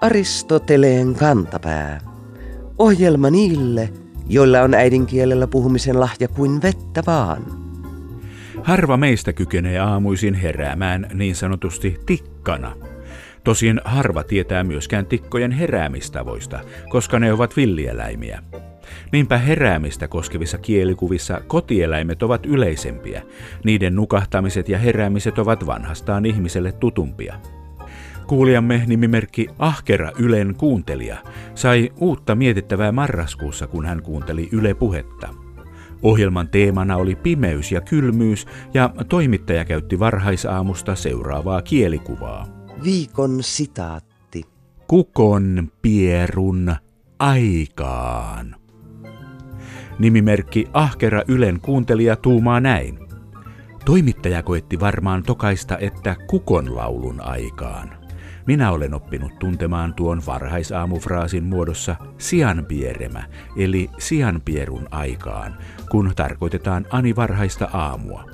Aristoteleen kantapää. Ohjelma niille, joilla on äidinkielellä puhumisen lahja kuin vettä vaan. Harva meistä kykenee aamuisin heräämään niin sanotusti tikkana. Tosin harva tietää myöskään tikkojen heräämistavoista, koska ne ovat villieläimiä. Niinpä heräämistä koskevissa kielikuvissa kotieläimet ovat yleisempiä. Niiden nukahtamiset ja heräämiset ovat vanhastaan ihmiselle tutumpia. Kuulijamme nimimerkki Ahkera Ylen kuuntelija sai uutta mietittävää marraskuussa, kun hän kuunteli Yle puhetta. Ohjelman teemana oli pimeys ja kylmyys ja toimittaja käytti varhaisaamusta seuraavaa kielikuvaa. Viikon sitaatti. Kukon pierun aikaan. Nimimerkki Ahkera Ylen kuuntelija tuumaa näin. Toimittaja koetti varmaan tokaista, että kukon laulun aikaan. Minä olen oppinut tuntemaan tuon varhaisaamufraasin muodossa sianpieremä, eli sianpierun aikaan, kun tarkoitetaan ani varhaista aamua.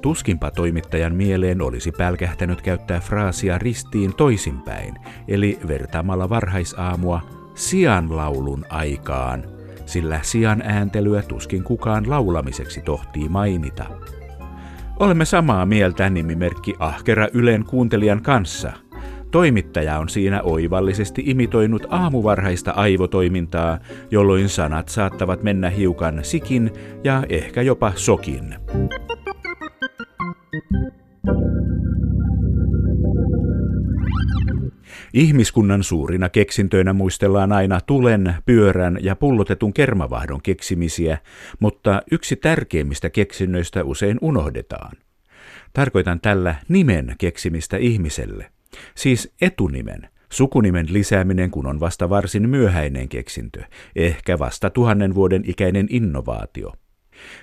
Tuskinpa toimittajan mieleen olisi pälkähtänyt käyttää fraasia ristiin toisinpäin, eli vertaamalla varhaisaamua sianlaulun aikaan, sillä sian ääntelyä tuskin kukaan laulamiseksi tohtii mainita. Olemme samaa mieltä nimimerkki Ahkera Ylen kuuntelijan kanssa – Toimittaja on siinä oivallisesti imitoinut aamuvarhaista aivotoimintaa, jolloin sanat saattavat mennä hiukan sikin ja ehkä jopa sokin. Ihmiskunnan suurina keksintöinä muistellaan aina tulen, pyörän ja pullotetun kermavahdon keksimisiä, mutta yksi tärkeimmistä keksinnöistä usein unohdetaan. Tarkoitan tällä nimen keksimistä ihmiselle – Siis etunimen, sukunimen lisääminen kun on vasta varsin myöhäinen keksintö, ehkä vasta tuhannen vuoden ikäinen innovaatio.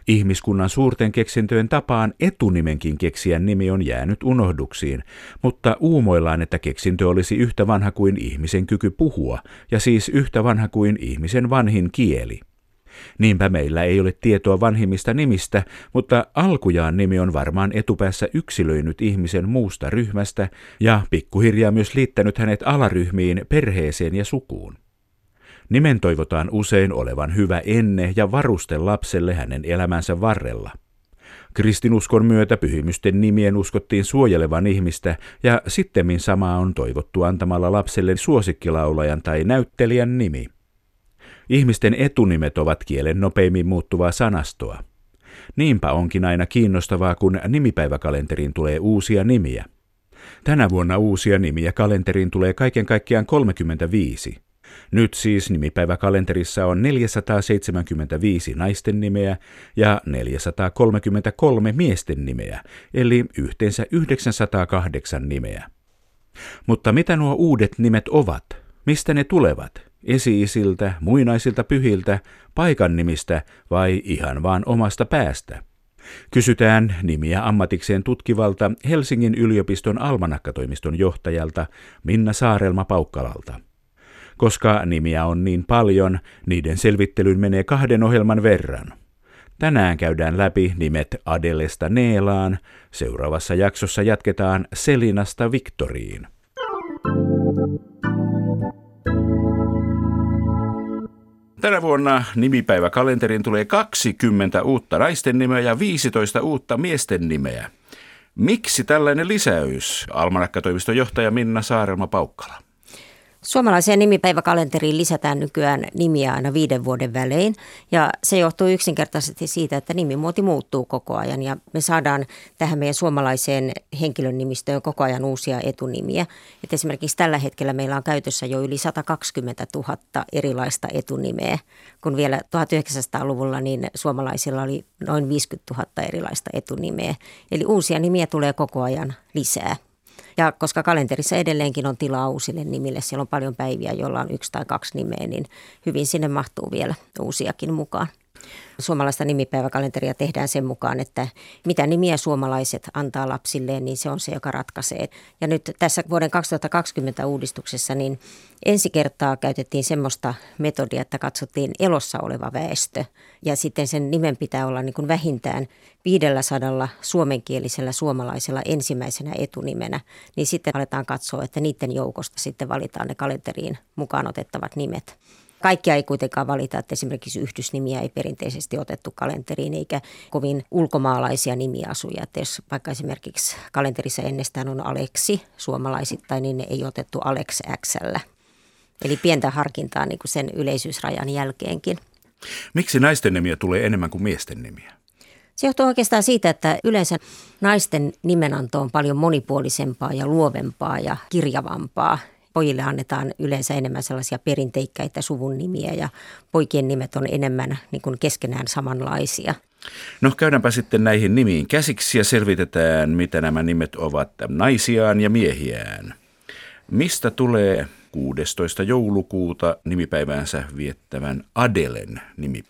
Ihmiskunnan suurten keksintöjen tapaan etunimenkin keksijän nimi on jäänyt unohduksiin, mutta uumoillaan, että keksintö olisi yhtä vanha kuin ihmisen kyky puhua, ja siis yhtä vanha kuin ihmisen vanhin kieli. Niinpä meillä ei ole tietoa vanhimmista nimistä, mutta alkujaan nimi on varmaan etupäässä yksilöinyt ihmisen muusta ryhmästä ja pikkuhiljaa myös liittänyt hänet alaryhmiin, perheeseen ja sukuun. Nimen toivotaan usein olevan hyvä enne ja varuste lapselle hänen elämänsä varrella. Kristinuskon myötä pyhimysten nimien uskottiin suojelevan ihmistä ja sittemmin samaa on toivottu antamalla lapselle suosikkilaulajan tai näyttelijän nimi. Ihmisten etunimet ovat kielen nopeimmin muuttuvaa sanastoa. Niinpä onkin aina kiinnostavaa, kun nimipäiväkalenteriin tulee uusia nimiä. Tänä vuonna uusia nimiä kalenteriin tulee kaiken kaikkiaan 35. Nyt siis nimipäiväkalenterissa on 475 naisten nimeä ja 433 miesten nimeä, eli yhteensä 908 nimeä. Mutta mitä nuo uudet nimet ovat? Mistä ne tulevat? esi-isiltä, muinaisilta pyhiltä, paikan nimistä vai ihan vaan omasta päästä? Kysytään nimiä ammatikseen tutkivalta Helsingin yliopiston almanakkatoimiston johtajalta Minna Saarelma Paukkalalta. Koska nimiä on niin paljon, niiden selvittelyyn menee kahden ohjelman verran. Tänään käydään läpi nimet Adelesta Neelaan, seuraavassa jaksossa jatketaan Selinasta Viktoriin. Tänä vuonna nimipäiväkalenteriin tulee 20 uutta naisten nimeä ja 15 uutta miesten nimeä. Miksi tällainen lisäys? Almanakkatoimiston johtaja Minna Saarelma Paukkala. Suomalaiseen nimipäiväkalenteriin lisätään nykyään nimiä aina viiden vuoden välein ja se johtuu yksinkertaisesti siitä, että nimimuoti muuttuu koko ajan ja me saadaan tähän meidän suomalaiseen henkilön nimistöön koko ajan uusia etunimiä. Et esimerkiksi tällä hetkellä meillä on käytössä jo yli 120 000 erilaista etunimeä, kun vielä 1900-luvulla niin suomalaisilla oli noin 50 000 erilaista etunimeä. Eli uusia nimiä tulee koko ajan lisää. Ja koska kalenterissa edelleenkin on tilaa uusille nimille, siellä on paljon päiviä, joilla on yksi tai kaksi nimeä, niin hyvin sinne mahtuu vielä uusiakin mukaan. Suomalaista nimipäiväkalenteria tehdään sen mukaan, että mitä nimiä suomalaiset antaa lapsilleen, niin se on se, joka ratkaisee. Ja nyt tässä vuoden 2020 uudistuksessa niin ensi kertaa käytettiin semmoista metodia, että katsottiin elossa oleva väestö. Ja sitten sen nimen pitää olla niin kuin vähintään 500 suomenkielisellä suomalaisella ensimmäisenä etunimenä. Niin sitten aletaan katsoa, että niiden joukosta sitten valitaan ne kalenteriin mukaan otettavat nimet. Kaikkia ei kuitenkaan valita, että esimerkiksi yhdysnimiä ei perinteisesti otettu kalenteriin eikä kovin ulkomaalaisia nimiasuja. Että jos vaikka esimerkiksi kalenterissa ennestään on Aleksi suomalaisittain, niin ne ei otettu Alex Xllä. Eli pientä harkintaa niin kuin sen yleisyysrajan jälkeenkin. Miksi naisten nimiä tulee enemmän kuin miesten nimiä? Se johtuu oikeastaan siitä, että yleensä naisten nimenanto on paljon monipuolisempaa ja luovempaa ja kirjavampaa pojille annetaan yleensä enemmän sellaisia perinteikkäitä suvun nimiä ja poikien nimet on enemmän niin kuin keskenään samanlaisia. No käydäänpä sitten näihin nimiin käsiksi ja selvitetään, mitä nämä nimet ovat naisiaan ja miehiään. Mistä tulee 16. joulukuuta nimipäiväänsä viettävän Adelen nimi?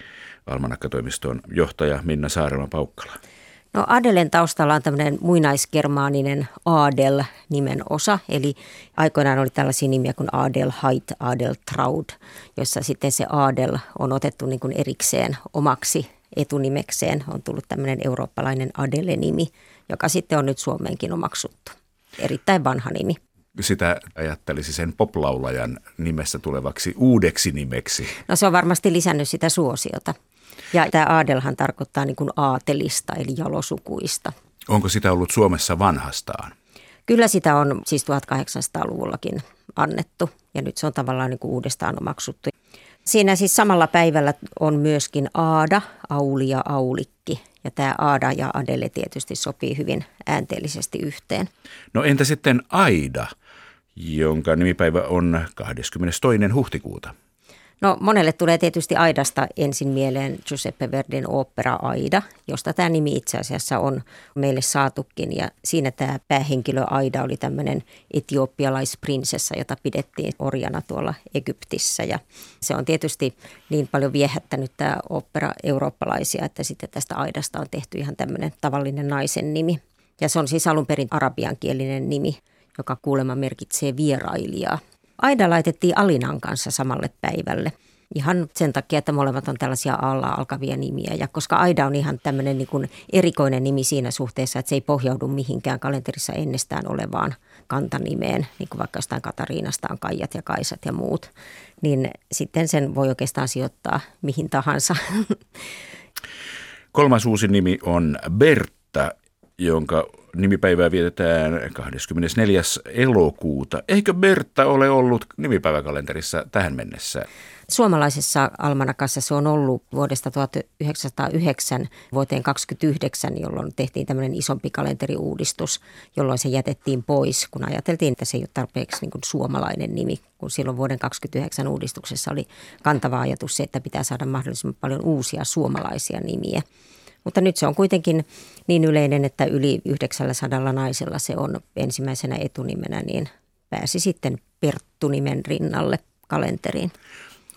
Almanakkatoimiston johtaja Minna Saarema Paukkala. No Adelen taustalla on tämmöinen muinaisgermaaninen Adel-nimen osa, eli aikoinaan oli tällaisia nimiä kuin Adelheid, Adeltraud, jossa sitten se Adel on otettu niin kuin erikseen omaksi etunimekseen. On tullut tämmöinen eurooppalainen Adele-nimi, joka sitten on nyt Suomeenkin omaksuttu. Erittäin vanha nimi sitä ajattelisi sen poplaulajan nimessä tulevaksi uudeksi nimeksi? No se on varmasti lisännyt sitä suosiota. Ja tämä Adelhan tarkoittaa niin kuin aatelista eli jalosukuista. Onko sitä ollut Suomessa vanhastaan? Kyllä sitä on siis 1800-luvullakin annettu ja nyt se on tavallaan niin kuin uudestaan omaksuttu. Siinä siis samalla päivällä on myöskin Aada, Auli ja Aulikki. Ja tämä Aada ja Adele tietysti sopii hyvin äänteellisesti yhteen. No entä sitten Aida, jonka nimipäivä on 22. huhtikuuta? No monelle tulee tietysti Aidasta ensin mieleen Giuseppe Verdin opera Aida, josta tämä nimi itse asiassa on meille saatukin. Ja siinä tämä päähenkilö Aida oli tämmöinen etiopialaisprinsessa, jota pidettiin orjana tuolla Egyptissä. Ja se on tietysti niin paljon viehättänyt tämä opera eurooppalaisia, että sitten tästä Aidasta on tehty ihan tämmöinen tavallinen naisen nimi. Ja se on siis alun perin arabiankielinen nimi, joka kuulemma merkitsee vierailijaa. Aida laitettiin Alinan kanssa samalle päivälle. Ihan sen takia, että molemmat on tällaisia alla alkavia nimiä. Ja koska Aida on ihan tämmöinen niin erikoinen nimi siinä suhteessa, että se ei pohjaudu mihinkään kalenterissa ennestään olevaan kantanimeen, niin kuin vaikka jostain Katariinasta on Kaijat ja Kaisat ja muut, niin sitten sen voi oikeastaan sijoittaa mihin tahansa. Kolmas uusi nimi on Bertta, jonka nimipäivää vietetään 24. elokuuta. Eikö Bertta ole ollut nimipäiväkalenterissa tähän mennessä? Suomalaisessa almanakassa se on ollut vuodesta 1909 vuoteen 2029, jolloin tehtiin tämmöinen isompi kalenteriuudistus, jolloin se jätettiin pois, kun ajateltiin, että se ei ole tarpeeksi niin kuin suomalainen nimi, kun silloin vuoden 2029 uudistuksessa oli kantava ajatus se, että pitää saada mahdollisimman paljon uusia suomalaisia nimiä. Mutta nyt se on kuitenkin niin yleinen, että yli 900 naisella se on ensimmäisenä etunimenä, niin pääsi sitten Perttu-nimen rinnalle kalenteriin.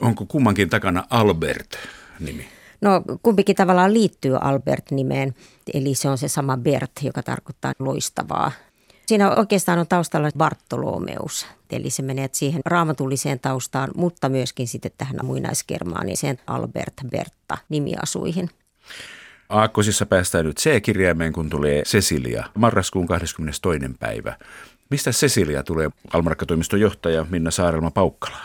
Onko kummankin takana Albert-nimi? No kumpikin tavallaan liittyy Albert-nimeen, eli se on se sama Bert, joka tarkoittaa loistavaa. Siinä oikeastaan on taustalla Bartolomeus, eli se menee siihen raamatulliseen taustaan, mutta myöskin sitten tähän muinaiskermaaniseen Albert Bertta nimiasuihin. Aakkosissa päästään nyt C-kirjaimeen, kun tulee Cecilia, marraskuun 22. päivä. Mistä Cecilia tulee? Almanakkatoimiston johtaja Minna Saarelma Paukkala.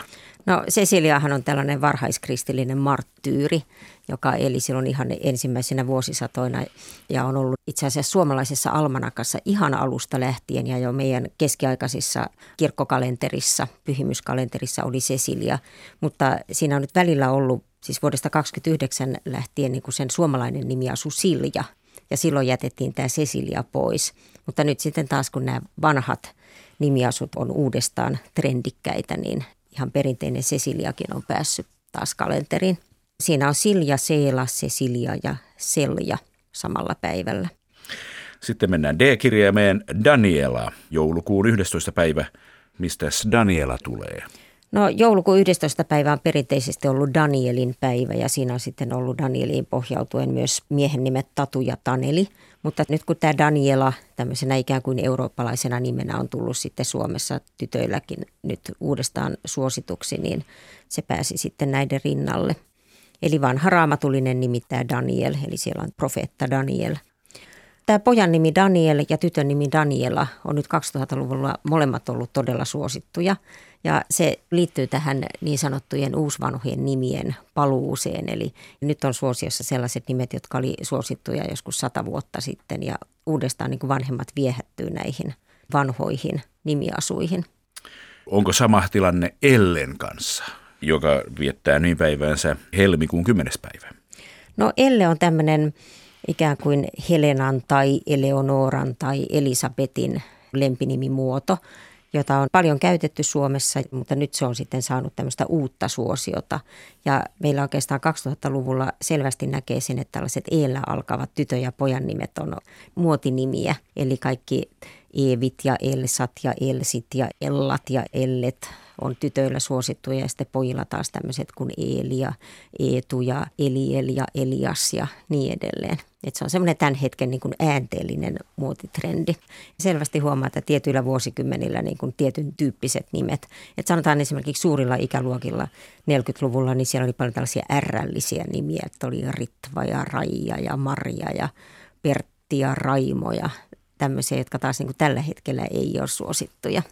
No Ceciliahan on tällainen varhaiskristillinen marttyyri, joka eli silloin ihan ensimmäisenä vuosisatoina ja on ollut itse asiassa suomalaisessa almanakassa ihan alusta lähtien ja jo meidän keskiaikaisissa kirkkokalenterissa, pyhimyskalenterissa oli Cecilia, mutta siinä on nyt välillä ollut siis vuodesta 1929 lähtien niin kuin sen suomalainen nimi asu Silja ja silloin jätettiin tämä Cecilia pois. Mutta nyt sitten taas kun nämä vanhat nimiasut on uudestaan trendikkäitä, niin ihan perinteinen Ceciliakin on päässyt taas kalenteriin. Siinä on Silja, Seela, Cecilia ja Selja samalla päivällä. Sitten mennään D-kirjaimeen Daniela, joulukuun 11. päivä. Mistä Daniela tulee? No joulukuun 11. päivä on perinteisesti ollut Danielin päivä ja siinä on sitten ollut Danieliin pohjautuen myös miehen nimet Tatu ja Taneli. Mutta nyt kun tämä Daniela tämmöisenä ikään kuin eurooppalaisena nimenä on tullut sitten Suomessa tytöilläkin nyt uudestaan suosituksi, niin se pääsi sitten näiden rinnalle. Eli vanha raamatullinen nimi tämä Daniel, eli siellä on profeetta Daniel – Tämä pojan nimi Daniel ja tytön nimi Daniela on nyt 2000-luvulla molemmat ollut todella suosittuja. Ja se liittyy tähän niin sanottujen uusvanhojen nimien paluuseen. Eli nyt on suosiossa sellaiset nimet, jotka oli suosittuja joskus sata vuotta sitten ja uudestaan niin kuin vanhemmat viehättyy näihin vanhoihin nimiasuihin. Onko sama tilanne Ellen kanssa, joka viettää niin päivänsä helmikuun 10. päivä? No Elle on tämmöinen ikään kuin Helenan tai Eleonoran tai Elisabetin lempinimimuoto, jota on paljon käytetty Suomessa, mutta nyt se on sitten saanut tämmöistä uutta suosiota. Ja meillä oikeastaan 2000-luvulla selvästi näkee sen, että tällaiset eellä alkavat tytö- ja pojan nimet on muotinimiä. Eli kaikki Eevit ja Elsat ja Elsit ja Ellat ja Ellet on tytöillä suosittuja ja sitten pojilla taas tämmöiset kuin Eeli ja Eetu ja Eliel ja Elias ja niin edelleen. Et se on semmoinen tämän hetken niin kuin äänteellinen muotitrendi. Selvästi huomaa, että tietyillä vuosikymmenillä niin kuin tietyn tyyppiset nimet. Et sanotaan esimerkiksi suurilla ikäluokilla 40-luvulla, niin siellä oli paljon tällaisia ärrällisiä nimiä. Että oli Ritva ja Raija ja Maria ja Pertti ja Raimo ja tämmöisiä, jotka taas niin kuin tällä hetkellä ei ole suosittuja.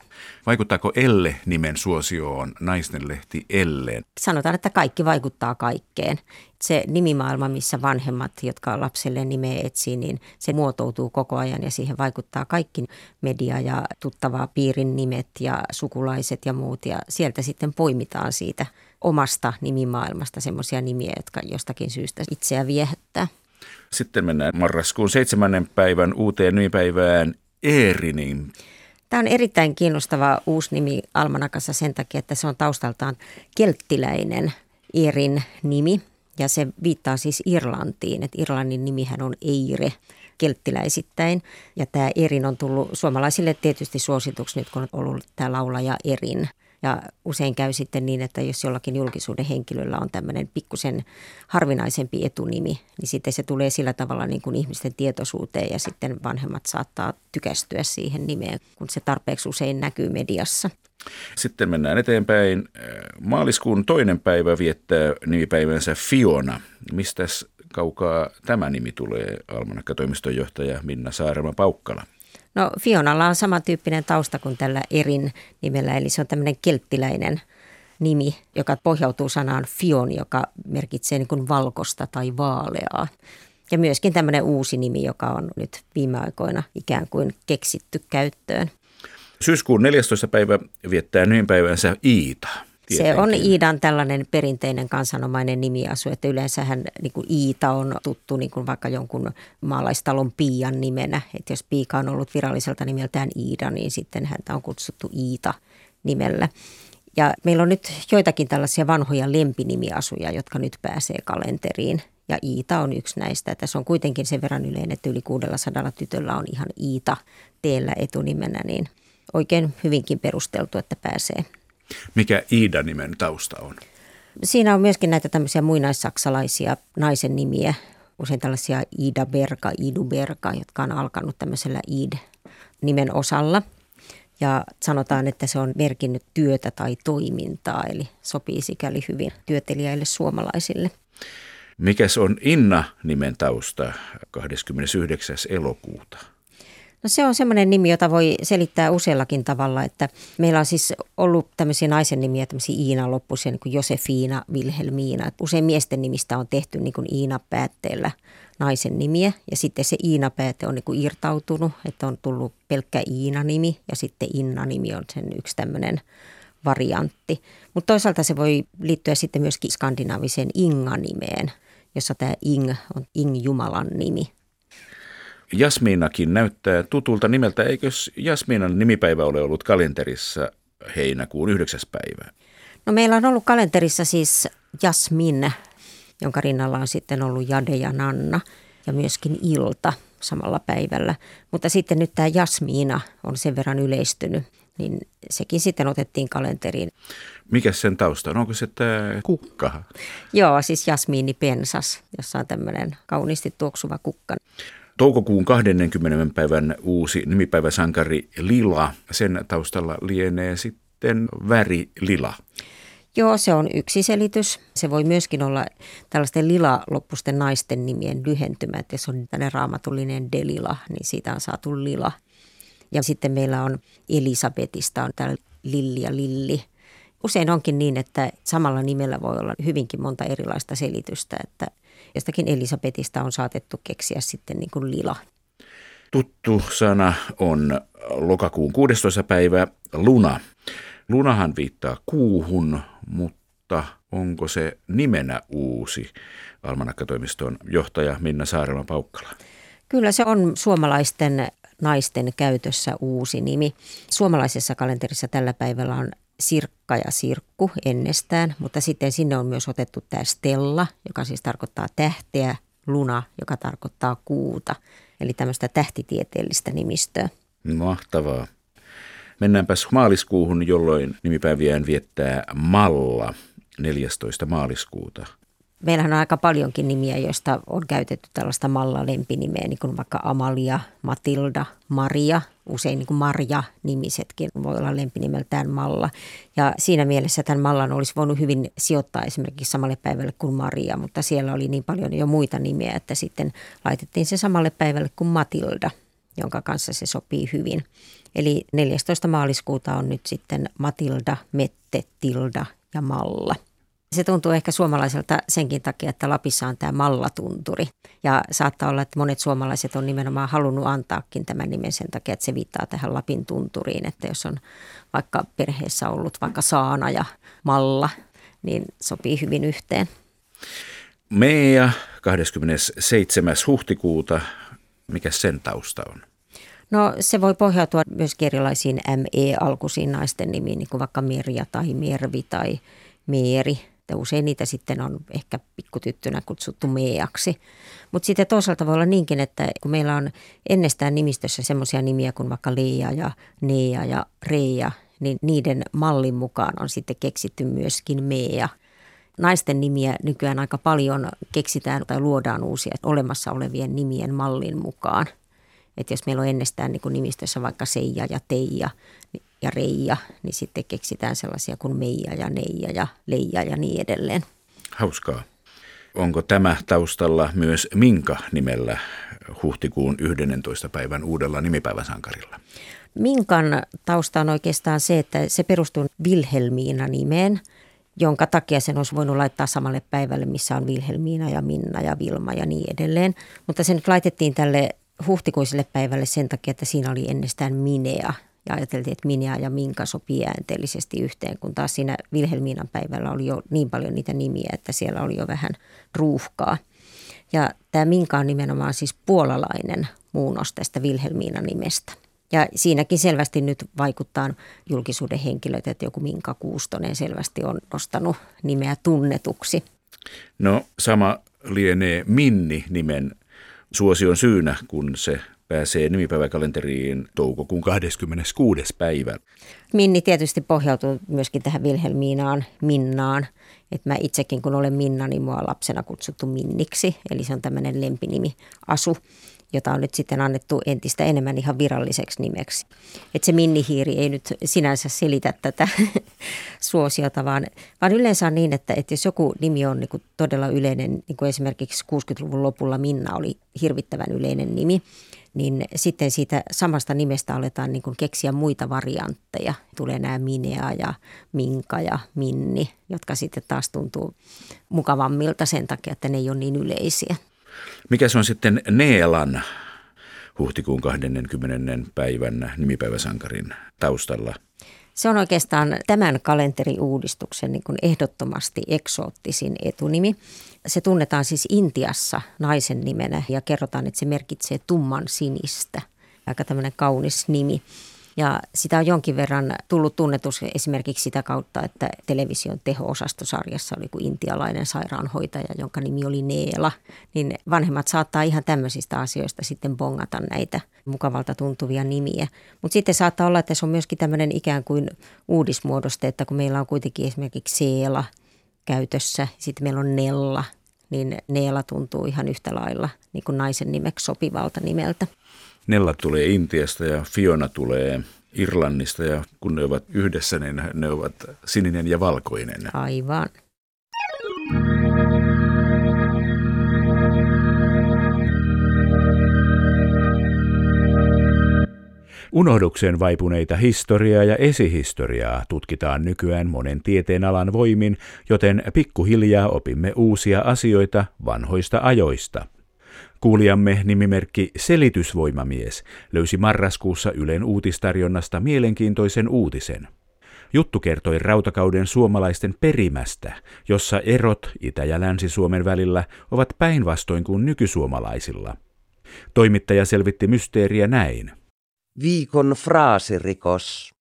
Vaikuttaako Elle-nimen suosioon naisten lehti Elleen? Sanotaan, että kaikki vaikuttaa kaikkeen. Se nimimaailma, missä vanhemmat, jotka lapselle nimeä etsii, niin se muotoutuu koko ajan ja siihen vaikuttaa kaikki media ja tuttavaa piirin nimet ja sukulaiset ja muut. Ja sieltä sitten poimitaan siitä omasta nimimaailmasta semmoisia nimiä, jotka jostakin syystä itseä viehättää. Sitten mennään marraskuun seitsemännen päivän uuteen nimipäivään Eerinin. Tämä on erittäin kiinnostava uusi nimi Almanakassa sen takia, että se on taustaltaan kelttiläinen Eerin nimi. Ja se viittaa siis Irlantiin, että Irlannin nimihän on Eire kelttiläisittäin. Ja tämä Erin on tullut suomalaisille tietysti suosituksi nyt, kun on ollut tämä laulaja Erin – ja usein käy sitten niin, että jos jollakin julkisuuden henkilöllä on tämmöinen pikkusen harvinaisempi etunimi, niin sitten se tulee sillä tavalla niin kuin ihmisten tietoisuuteen ja sitten vanhemmat saattaa tykästyä siihen nimeen, kun se tarpeeksi usein näkyy mediassa. Sitten mennään eteenpäin. Maaliskuun toinen päivä viettää nimipäivänsä Fiona. Mistä kaukaa tämä nimi tulee, Almanakka-toimiston johtaja Minna Saarema-Paukkala? No Fionalla on samantyyppinen tausta kuin tällä Erin nimellä, eli se on tämmöinen kelttiläinen nimi, joka pohjautuu sanaan Fion, joka merkitsee niin kuin valkosta tai vaaleaa. Ja myöskin tämmöinen uusi nimi, joka on nyt viime aikoina ikään kuin keksitty käyttöön. Syyskuun 14. päivä viettää nyinpäivänsä Iita. Tietenkin. Se on Iidan tällainen perinteinen kansanomainen nimiasu, että yleensähän niin kuin Iita on tuttu niin kuin vaikka jonkun maalaistalon Piian nimenä. Että jos Piika on ollut viralliselta nimeltään Iida, niin sitten häntä on kutsuttu Iita nimellä. Ja meillä on nyt joitakin tällaisia vanhoja lempinimiasuja, jotka nyt pääsee kalenteriin. Ja Iita on yksi näistä. Tässä on kuitenkin sen verran yleinen, että yli 600 tytöllä on ihan Iita teellä etunimenä, niin oikein hyvinkin perusteltu, että pääsee mikä Iida-nimen tausta on? Siinä on myöskin näitä tämmöisiä muinaissaksalaisia naisen nimiä, usein tällaisia Ida Berga, Idu Berga, jotka on alkanut tämmöisellä Id-nimen osalla. Ja sanotaan, että se on merkinnyt työtä tai toimintaa, eli sopii sikäli hyvin työtelijäille suomalaisille. Mikäs on Inna-nimen tausta 29. elokuuta? No se on semmoinen nimi, jota voi selittää useallakin tavalla, että meillä on siis ollut tämmöisiä naisen nimiä, tämmöisiä Iina loppuisia, niin kuin Josefiina, Wilhelmiina. Usein miesten nimistä on tehty niin kuin Iina päätteellä naisen nimiä ja sitten se Iina-pääte on niin kuin irtautunut, että on tullut pelkkä Iina-nimi ja sitten Inna-nimi on sen yksi tämmöinen variantti. Mutta toisaalta se voi liittyä sitten myöskin skandinaaviseen Inga-nimeen, jossa tämä Ing on Ing-Jumalan nimi. Jasmiinakin näyttää tutulta nimeltä. Eikös Jasmiinan nimipäivä ole ollut kalenterissa heinäkuun 9. päivä? No meillä on ollut kalenterissa siis Jasmin, jonka rinnalla on sitten ollut Jade ja Nanna ja myöskin Ilta samalla päivällä. Mutta sitten nyt tämä Jasmiina on sen verran yleistynyt, niin sekin sitten otettiin kalenteriin. Mikä sen tausta on? Onko se tämä kukka? Joo, siis jasmiinipensas, jossa on tämmöinen kauniisti tuoksuva kukka. Toukokuun 20. päivän uusi nimipäiväsankari Lila, sen taustalla lienee sitten väri lila. Joo, se on yksi selitys. Se voi myöskin olla tällaisten lila-loppusten naisten nimien lyhentymä. Että jos on tällainen raamatullinen Delila, niin siitä on saatu lila. Ja sitten meillä on Elisabetista on täällä Lilli ja Lilli. Usein onkin niin, että samalla nimellä voi olla hyvinkin monta erilaista selitystä, että jostakin Elisabetista on saatettu keksiä sitten niin kuin lila. Tuttu sana on lokakuun 16. päivä luna. Lunahan viittaa kuuhun, mutta onko se nimenä uusi? Almanakkatoimiston johtaja Minna Saarelma Paukkala. Kyllä se on suomalaisten naisten käytössä uusi nimi. Suomalaisessa kalenterissa tällä päivällä on Sirkka ja Sirkku ennestään, mutta sitten sinne on myös otettu tämä Stella, joka siis tarkoittaa tähteä, Luna, joka tarkoittaa kuuta, eli tämmöistä tähtitieteellistä nimistöä. Mahtavaa. Mennäänpäs maaliskuuhun, jolloin nimipäiviään viettää Malla 14. maaliskuuta. Meillähän on aika paljonkin nimiä, joista on käytetty tällaista Malla-lempinimeä, niin kuin vaikka Amalia, Matilda, Maria. Usein niin kuin Marja-nimisetkin voi olla lempinimeltään Malla. Ja siinä mielessä tämän Mallan olisi voinut hyvin sijoittaa esimerkiksi samalle päivälle kuin Maria, mutta siellä oli niin paljon jo muita nimiä, että sitten laitettiin se samalle päivälle kuin Matilda, jonka kanssa se sopii hyvin. Eli 14. maaliskuuta on nyt sitten Matilda, Mette, Tilda ja Malla. Se tuntuu ehkä suomalaiselta senkin takia, että Lapissa on tämä mallatunturi. Ja saattaa olla, että monet suomalaiset on nimenomaan halunnut antaakin tämän nimen sen takia, että se viittaa tähän Lapin tunturiin. Että jos on vaikka perheessä ollut vaikka Saana ja Malla, niin sopii hyvin yhteen. Meija 27. huhtikuuta, mikä sen tausta on? No se voi pohjautua myös erilaisiin ME-alkuisiin naisten nimiin, niin kuin vaikka Mirja tai Mervi tai Meeri. Ja usein niitä sitten on ehkä pikkutyttönä kutsuttu Meaksi. Mutta sitten toisaalta voi olla niinkin, että kun meillä on ennestään nimistössä semmoisia nimiä kuin vaikka Leija ja Neja ja Reija, niin niiden mallin mukaan on sitten keksitty myöskin Mea. Naisten nimiä nykyään aika paljon keksitään tai luodaan uusia olemassa olevien nimien mallin mukaan – että jos meillä on ennestään niin kuin nimistössä vaikka Seija ja Teija ja Reija, niin sitten keksitään sellaisia kuin Meija ja Neija ja Leija ja niin edelleen. Hauskaa. Onko tämä taustalla myös Minka nimellä huhtikuun 11. päivän uudella nimipäiväsankarilla? Minkan tausta on oikeastaan se, että se perustuu Vilhelmiina nimeen, jonka takia sen olisi voinut laittaa samalle päivälle, missä on Vilhelmiina ja Minna ja Vilma ja niin edelleen. Mutta se nyt laitettiin tälle huhtikuiselle päivälle sen takia, että siinä oli ennestään Minea. Ja ajateltiin, että Minea ja Minka sopii äänteellisesti yhteen, kun taas siinä Vilhelmiinan päivällä oli jo niin paljon niitä nimiä, että siellä oli jo vähän ruuhkaa. Ja tämä Minka on nimenomaan siis puolalainen muunnos tästä Vilhelmiinan nimestä. Ja siinäkin selvästi nyt vaikuttaa julkisuuden henkilöitä, että joku Minka Kuustonen selvästi on nostanut nimeä tunnetuksi. No sama lienee Minni-nimen suosion syynä, kun se pääsee nimipäiväkalenteriin toukokuun 26. päivä. Minni tietysti pohjautuu myöskin tähän Vilhelmiinaan, Minnaan. Että mä itsekin kun olen Minna, niin mua lapsena kutsuttu Minniksi. Eli se on tämmöinen lempinimi Asu jota on nyt sitten annettu entistä enemmän ihan viralliseksi nimeksi. Että se minnihiiri ei nyt sinänsä selitä tätä suosiota, vaan, vaan yleensä on niin, että, että jos joku nimi on niin kuin todella yleinen, niin kuin esimerkiksi 60-luvun lopulla Minna oli hirvittävän yleinen nimi, niin sitten siitä samasta nimestä aletaan niin kuin keksiä muita variantteja. Tulee nämä Minea ja Minka ja Minni, jotka sitten taas tuntuu mukavammilta sen takia, että ne ei ole niin yleisiä. Mikä se on sitten Neelan huhtikuun 20. päivän nimipäiväsankarin taustalla? Se on oikeastaan tämän kalenteriuudistuksen niin kuin ehdottomasti eksoottisin etunimi. Se tunnetaan siis Intiassa naisen nimenä ja kerrotaan, että se merkitsee tumman sinistä. Aika tämmöinen kaunis nimi. Ja sitä on jonkin verran tullut tunnetus esimerkiksi sitä kautta, että television teho-osastosarjassa oli kuin intialainen sairaanhoitaja, jonka nimi oli Neela. Niin vanhemmat saattaa ihan tämmöisistä asioista sitten bongata näitä mukavalta tuntuvia nimiä. Mutta sitten saattaa olla, että se on myöskin tämmöinen ikään kuin uudismuodoste, että kun meillä on kuitenkin esimerkiksi Seela käytössä, sitten meillä on Nella, niin Neela tuntuu ihan yhtä lailla niin kuin naisen nimeksi sopivalta nimeltä. Nella tulee Intiasta ja Fiona tulee Irlannista ja kun ne ovat yhdessä, niin ne ovat sininen ja valkoinen. Aivan. Unohdukseen vaipuneita historiaa ja esihistoriaa tutkitaan nykyään monen tieteenalan voimin, joten pikkuhiljaa opimme uusia asioita vanhoista ajoista. Kuulijamme nimimerkki Selitysvoimamies löysi marraskuussa Ylen uutistarjonnasta mielenkiintoisen uutisen. Juttu kertoi rautakauden suomalaisten perimästä, jossa erot Itä- ja Länsi-Suomen välillä ovat päinvastoin kuin nykysuomalaisilla. Toimittaja selvitti mysteeriä näin. Viikon fraasirikos.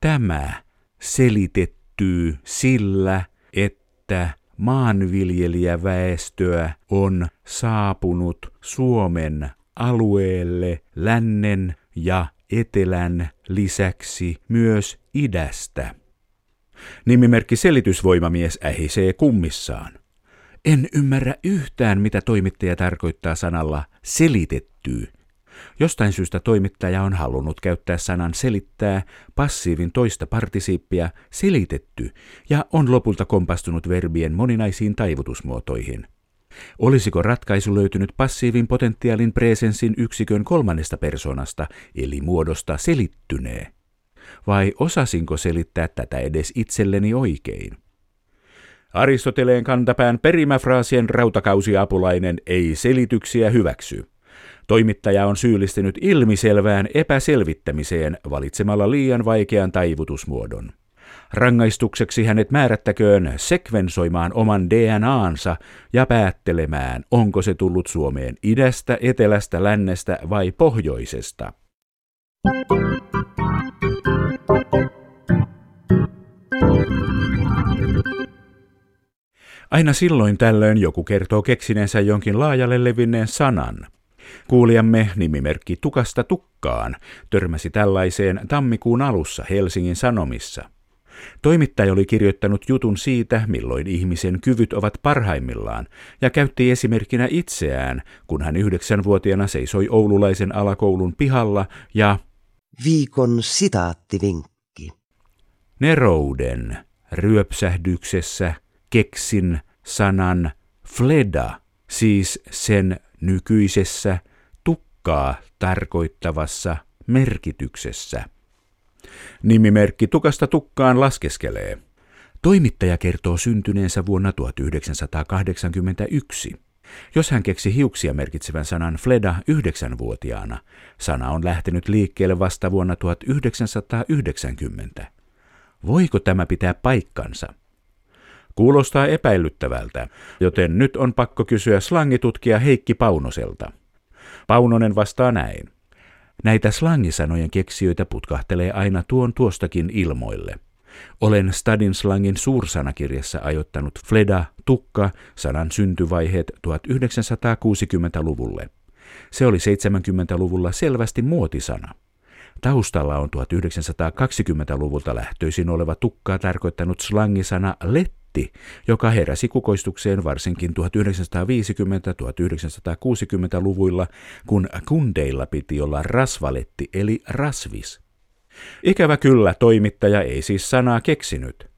Tämä selitettyy sillä, että maanviljelijäväestöä on saapunut Suomen alueelle lännen ja etelän lisäksi myös idästä. Nimimerkki selitysvoimamies ähisee kummissaan. En ymmärrä yhtään, mitä toimittaja tarkoittaa sanalla selitettyy. Jostain syystä toimittaja on halunnut käyttää sanan selittää passiivin toista partisiippiä selitetty ja on lopulta kompastunut verbien moninaisiin taivutusmuotoihin. Olisiko ratkaisu löytynyt passiivin potentiaalin presenssin yksikön kolmannesta persoonasta, eli muodosta selittynee? Vai osasinko selittää tätä edes itselleni oikein? Aristoteleen kantapään perimäfraasien rautakausiapulainen ei selityksiä hyväksy. Toimittaja on syyllistynyt ilmiselvään epäselvittämiseen valitsemalla liian vaikean taivutusmuodon. Rangaistukseksi hänet määrättäköön sekvensoimaan oman DNAnsa ja päättelemään, onko se tullut Suomeen idästä, etelästä, lännestä vai pohjoisesta. Aina silloin tällöin joku kertoo keksineensä jonkin laajalle levinneen sanan – Kuulijamme nimimerkki Tukasta Tukkaan törmäsi tällaiseen tammikuun alussa Helsingin Sanomissa. Toimittaja oli kirjoittanut jutun siitä, milloin ihmisen kyvyt ovat parhaimmillaan, ja käytti esimerkkinä itseään, kun hän yhdeksänvuotiaana seisoi oululaisen alakoulun pihalla ja Viikon sitaattivinkki. Nerouden ryöpsähdyksessä keksin sanan fleda, siis sen nykyisessä tukkaa tarkoittavassa merkityksessä. Nimimerkki tukasta tukkaan laskeskelee. Toimittaja kertoo syntyneensä vuonna 1981. Jos hän keksi hiuksia merkitsevän sanan fleda yhdeksänvuotiaana, sana on lähtenyt liikkeelle vasta vuonna 1990. Voiko tämä pitää paikkansa? Kuulostaa epäilyttävältä, joten nyt on pakko kysyä slangitutkija Heikki Paunoselta. Paunonen vastaa näin. Näitä slangisanojen keksijöitä putkahtelee aina tuon tuostakin ilmoille. Olen Stadin slangin suursanakirjassa ajoittanut fleda, tukka, sanan syntyvaiheet 1960-luvulle. Se oli 70-luvulla selvästi muotisana. Taustalla on 1920-luvulta lähtöisin oleva tukkaa tarkoittanut slangisana letti hitti, joka heräsi kukoistukseen varsinkin 1950-1960-luvuilla, kun kundeilla piti olla rasvaletti eli rasvis. Ikävä kyllä toimittaja ei siis sanaa keksinyt,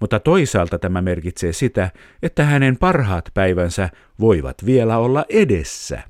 mutta toisaalta tämä merkitsee sitä, että hänen parhaat päivänsä voivat vielä olla edessä.